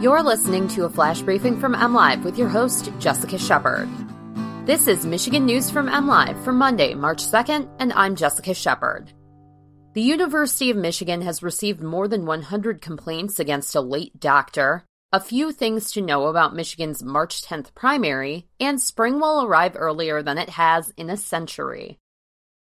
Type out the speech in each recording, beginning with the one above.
You're listening to a flash briefing from MLive with your host, Jessica Shepard. This is Michigan News from MLive for Monday, March 2nd, and I'm Jessica Shepard. The University of Michigan has received more than 100 complaints against a late doctor, a few things to know about Michigan's March 10th primary, and spring will arrive earlier than it has in a century.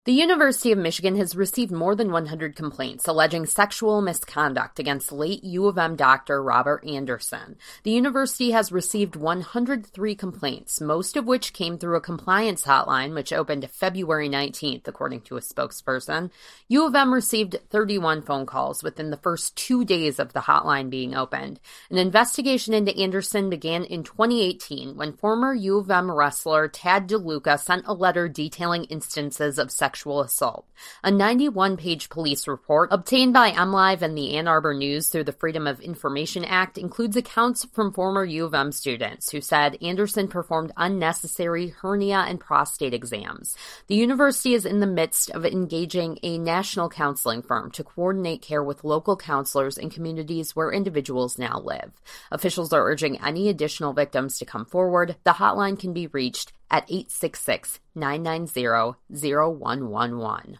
The University of Michigan has received more than 100 complaints alleging sexual misconduct against late U of M doctor Robert Anderson. The university has received 103 complaints, most of which came through a compliance hotline which opened February 19th, according to a spokesperson. U of M received 31 phone calls within the first two days of the hotline being opened. An investigation into Anderson began in 2018 when former U of M wrestler Tad DeLuca sent a letter detailing instances of sexual sexual assault. A 91 page police report obtained by MLive and the Ann Arbor News through the Freedom of Information Act includes accounts from former U of M students who said Anderson performed unnecessary hernia and prostate exams. The university is in the midst of engaging a national counseling firm to coordinate care with local counselors in communities where individuals now live. Officials are urging any additional victims to come forward. The hotline can be reached at 866 990 0111.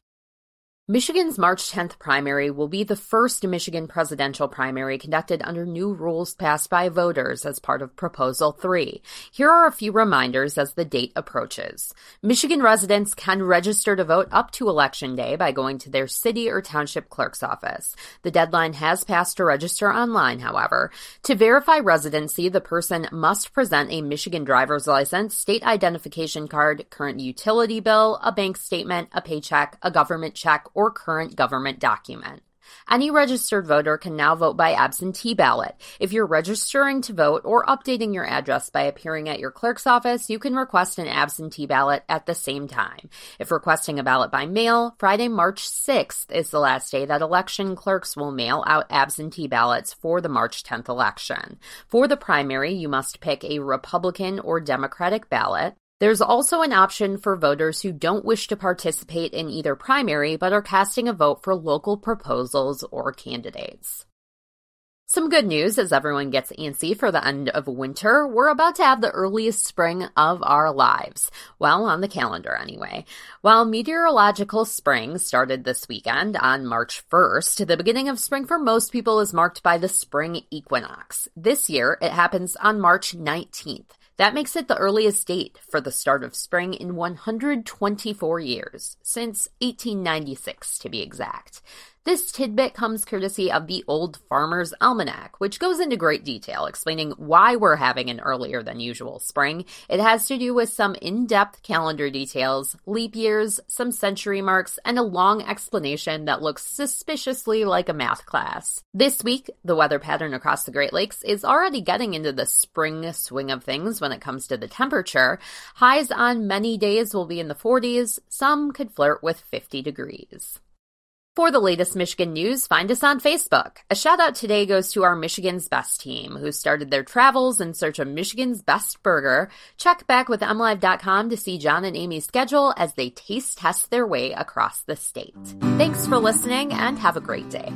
Michigan's March 10th primary will be the first Michigan presidential primary conducted under new rules passed by voters as part of Proposal 3. Here are a few reminders as the date approaches. Michigan residents can register to vote up to Election Day by going to their city or township clerk's office. The deadline has passed to register online, however. To verify residency, the person must present a Michigan driver's license, state identification card, current utility bill, a bank statement, a paycheck, a government check, or current government document. Any registered voter can now vote by absentee ballot. If you're registering to vote or updating your address by appearing at your clerk's office, you can request an absentee ballot at the same time. If requesting a ballot by mail, Friday, March 6th is the last day that election clerks will mail out absentee ballots for the March 10th election. For the primary, you must pick a Republican or Democratic ballot. There's also an option for voters who don't wish to participate in either primary but are casting a vote for local proposals or candidates. Some good news as everyone gets antsy for the end of winter. We're about to have the earliest spring of our lives. Well, on the calendar anyway. While meteorological spring started this weekend on March 1st, the beginning of spring for most people is marked by the spring equinox. This year, it happens on March 19th. That makes it the earliest date for the start of spring in 124 years, since 1896 to be exact. This tidbit comes courtesy of the Old Farmer's Almanac, which goes into great detail explaining why we're having an earlier than usual spring. It has to do with some in-depth calendar details, leap years, some century marks, and a long explanation that looks suspiciously like a math class. This week, the weather pattern across the Great Lakes is already getting into the spring swing of things when it comes to the temperature. Highs on many days will be in the 40s, some could flirt with 50 degrees. For the latest Michigan news, find us on Facebook. A shout out today goes to our Michigan's Best team, who started their travels in search of Michigan's best burger. Check back with MLive.com to see John and Amy's schedule as they taste test their way across the state. Thanks for listening and have a great day.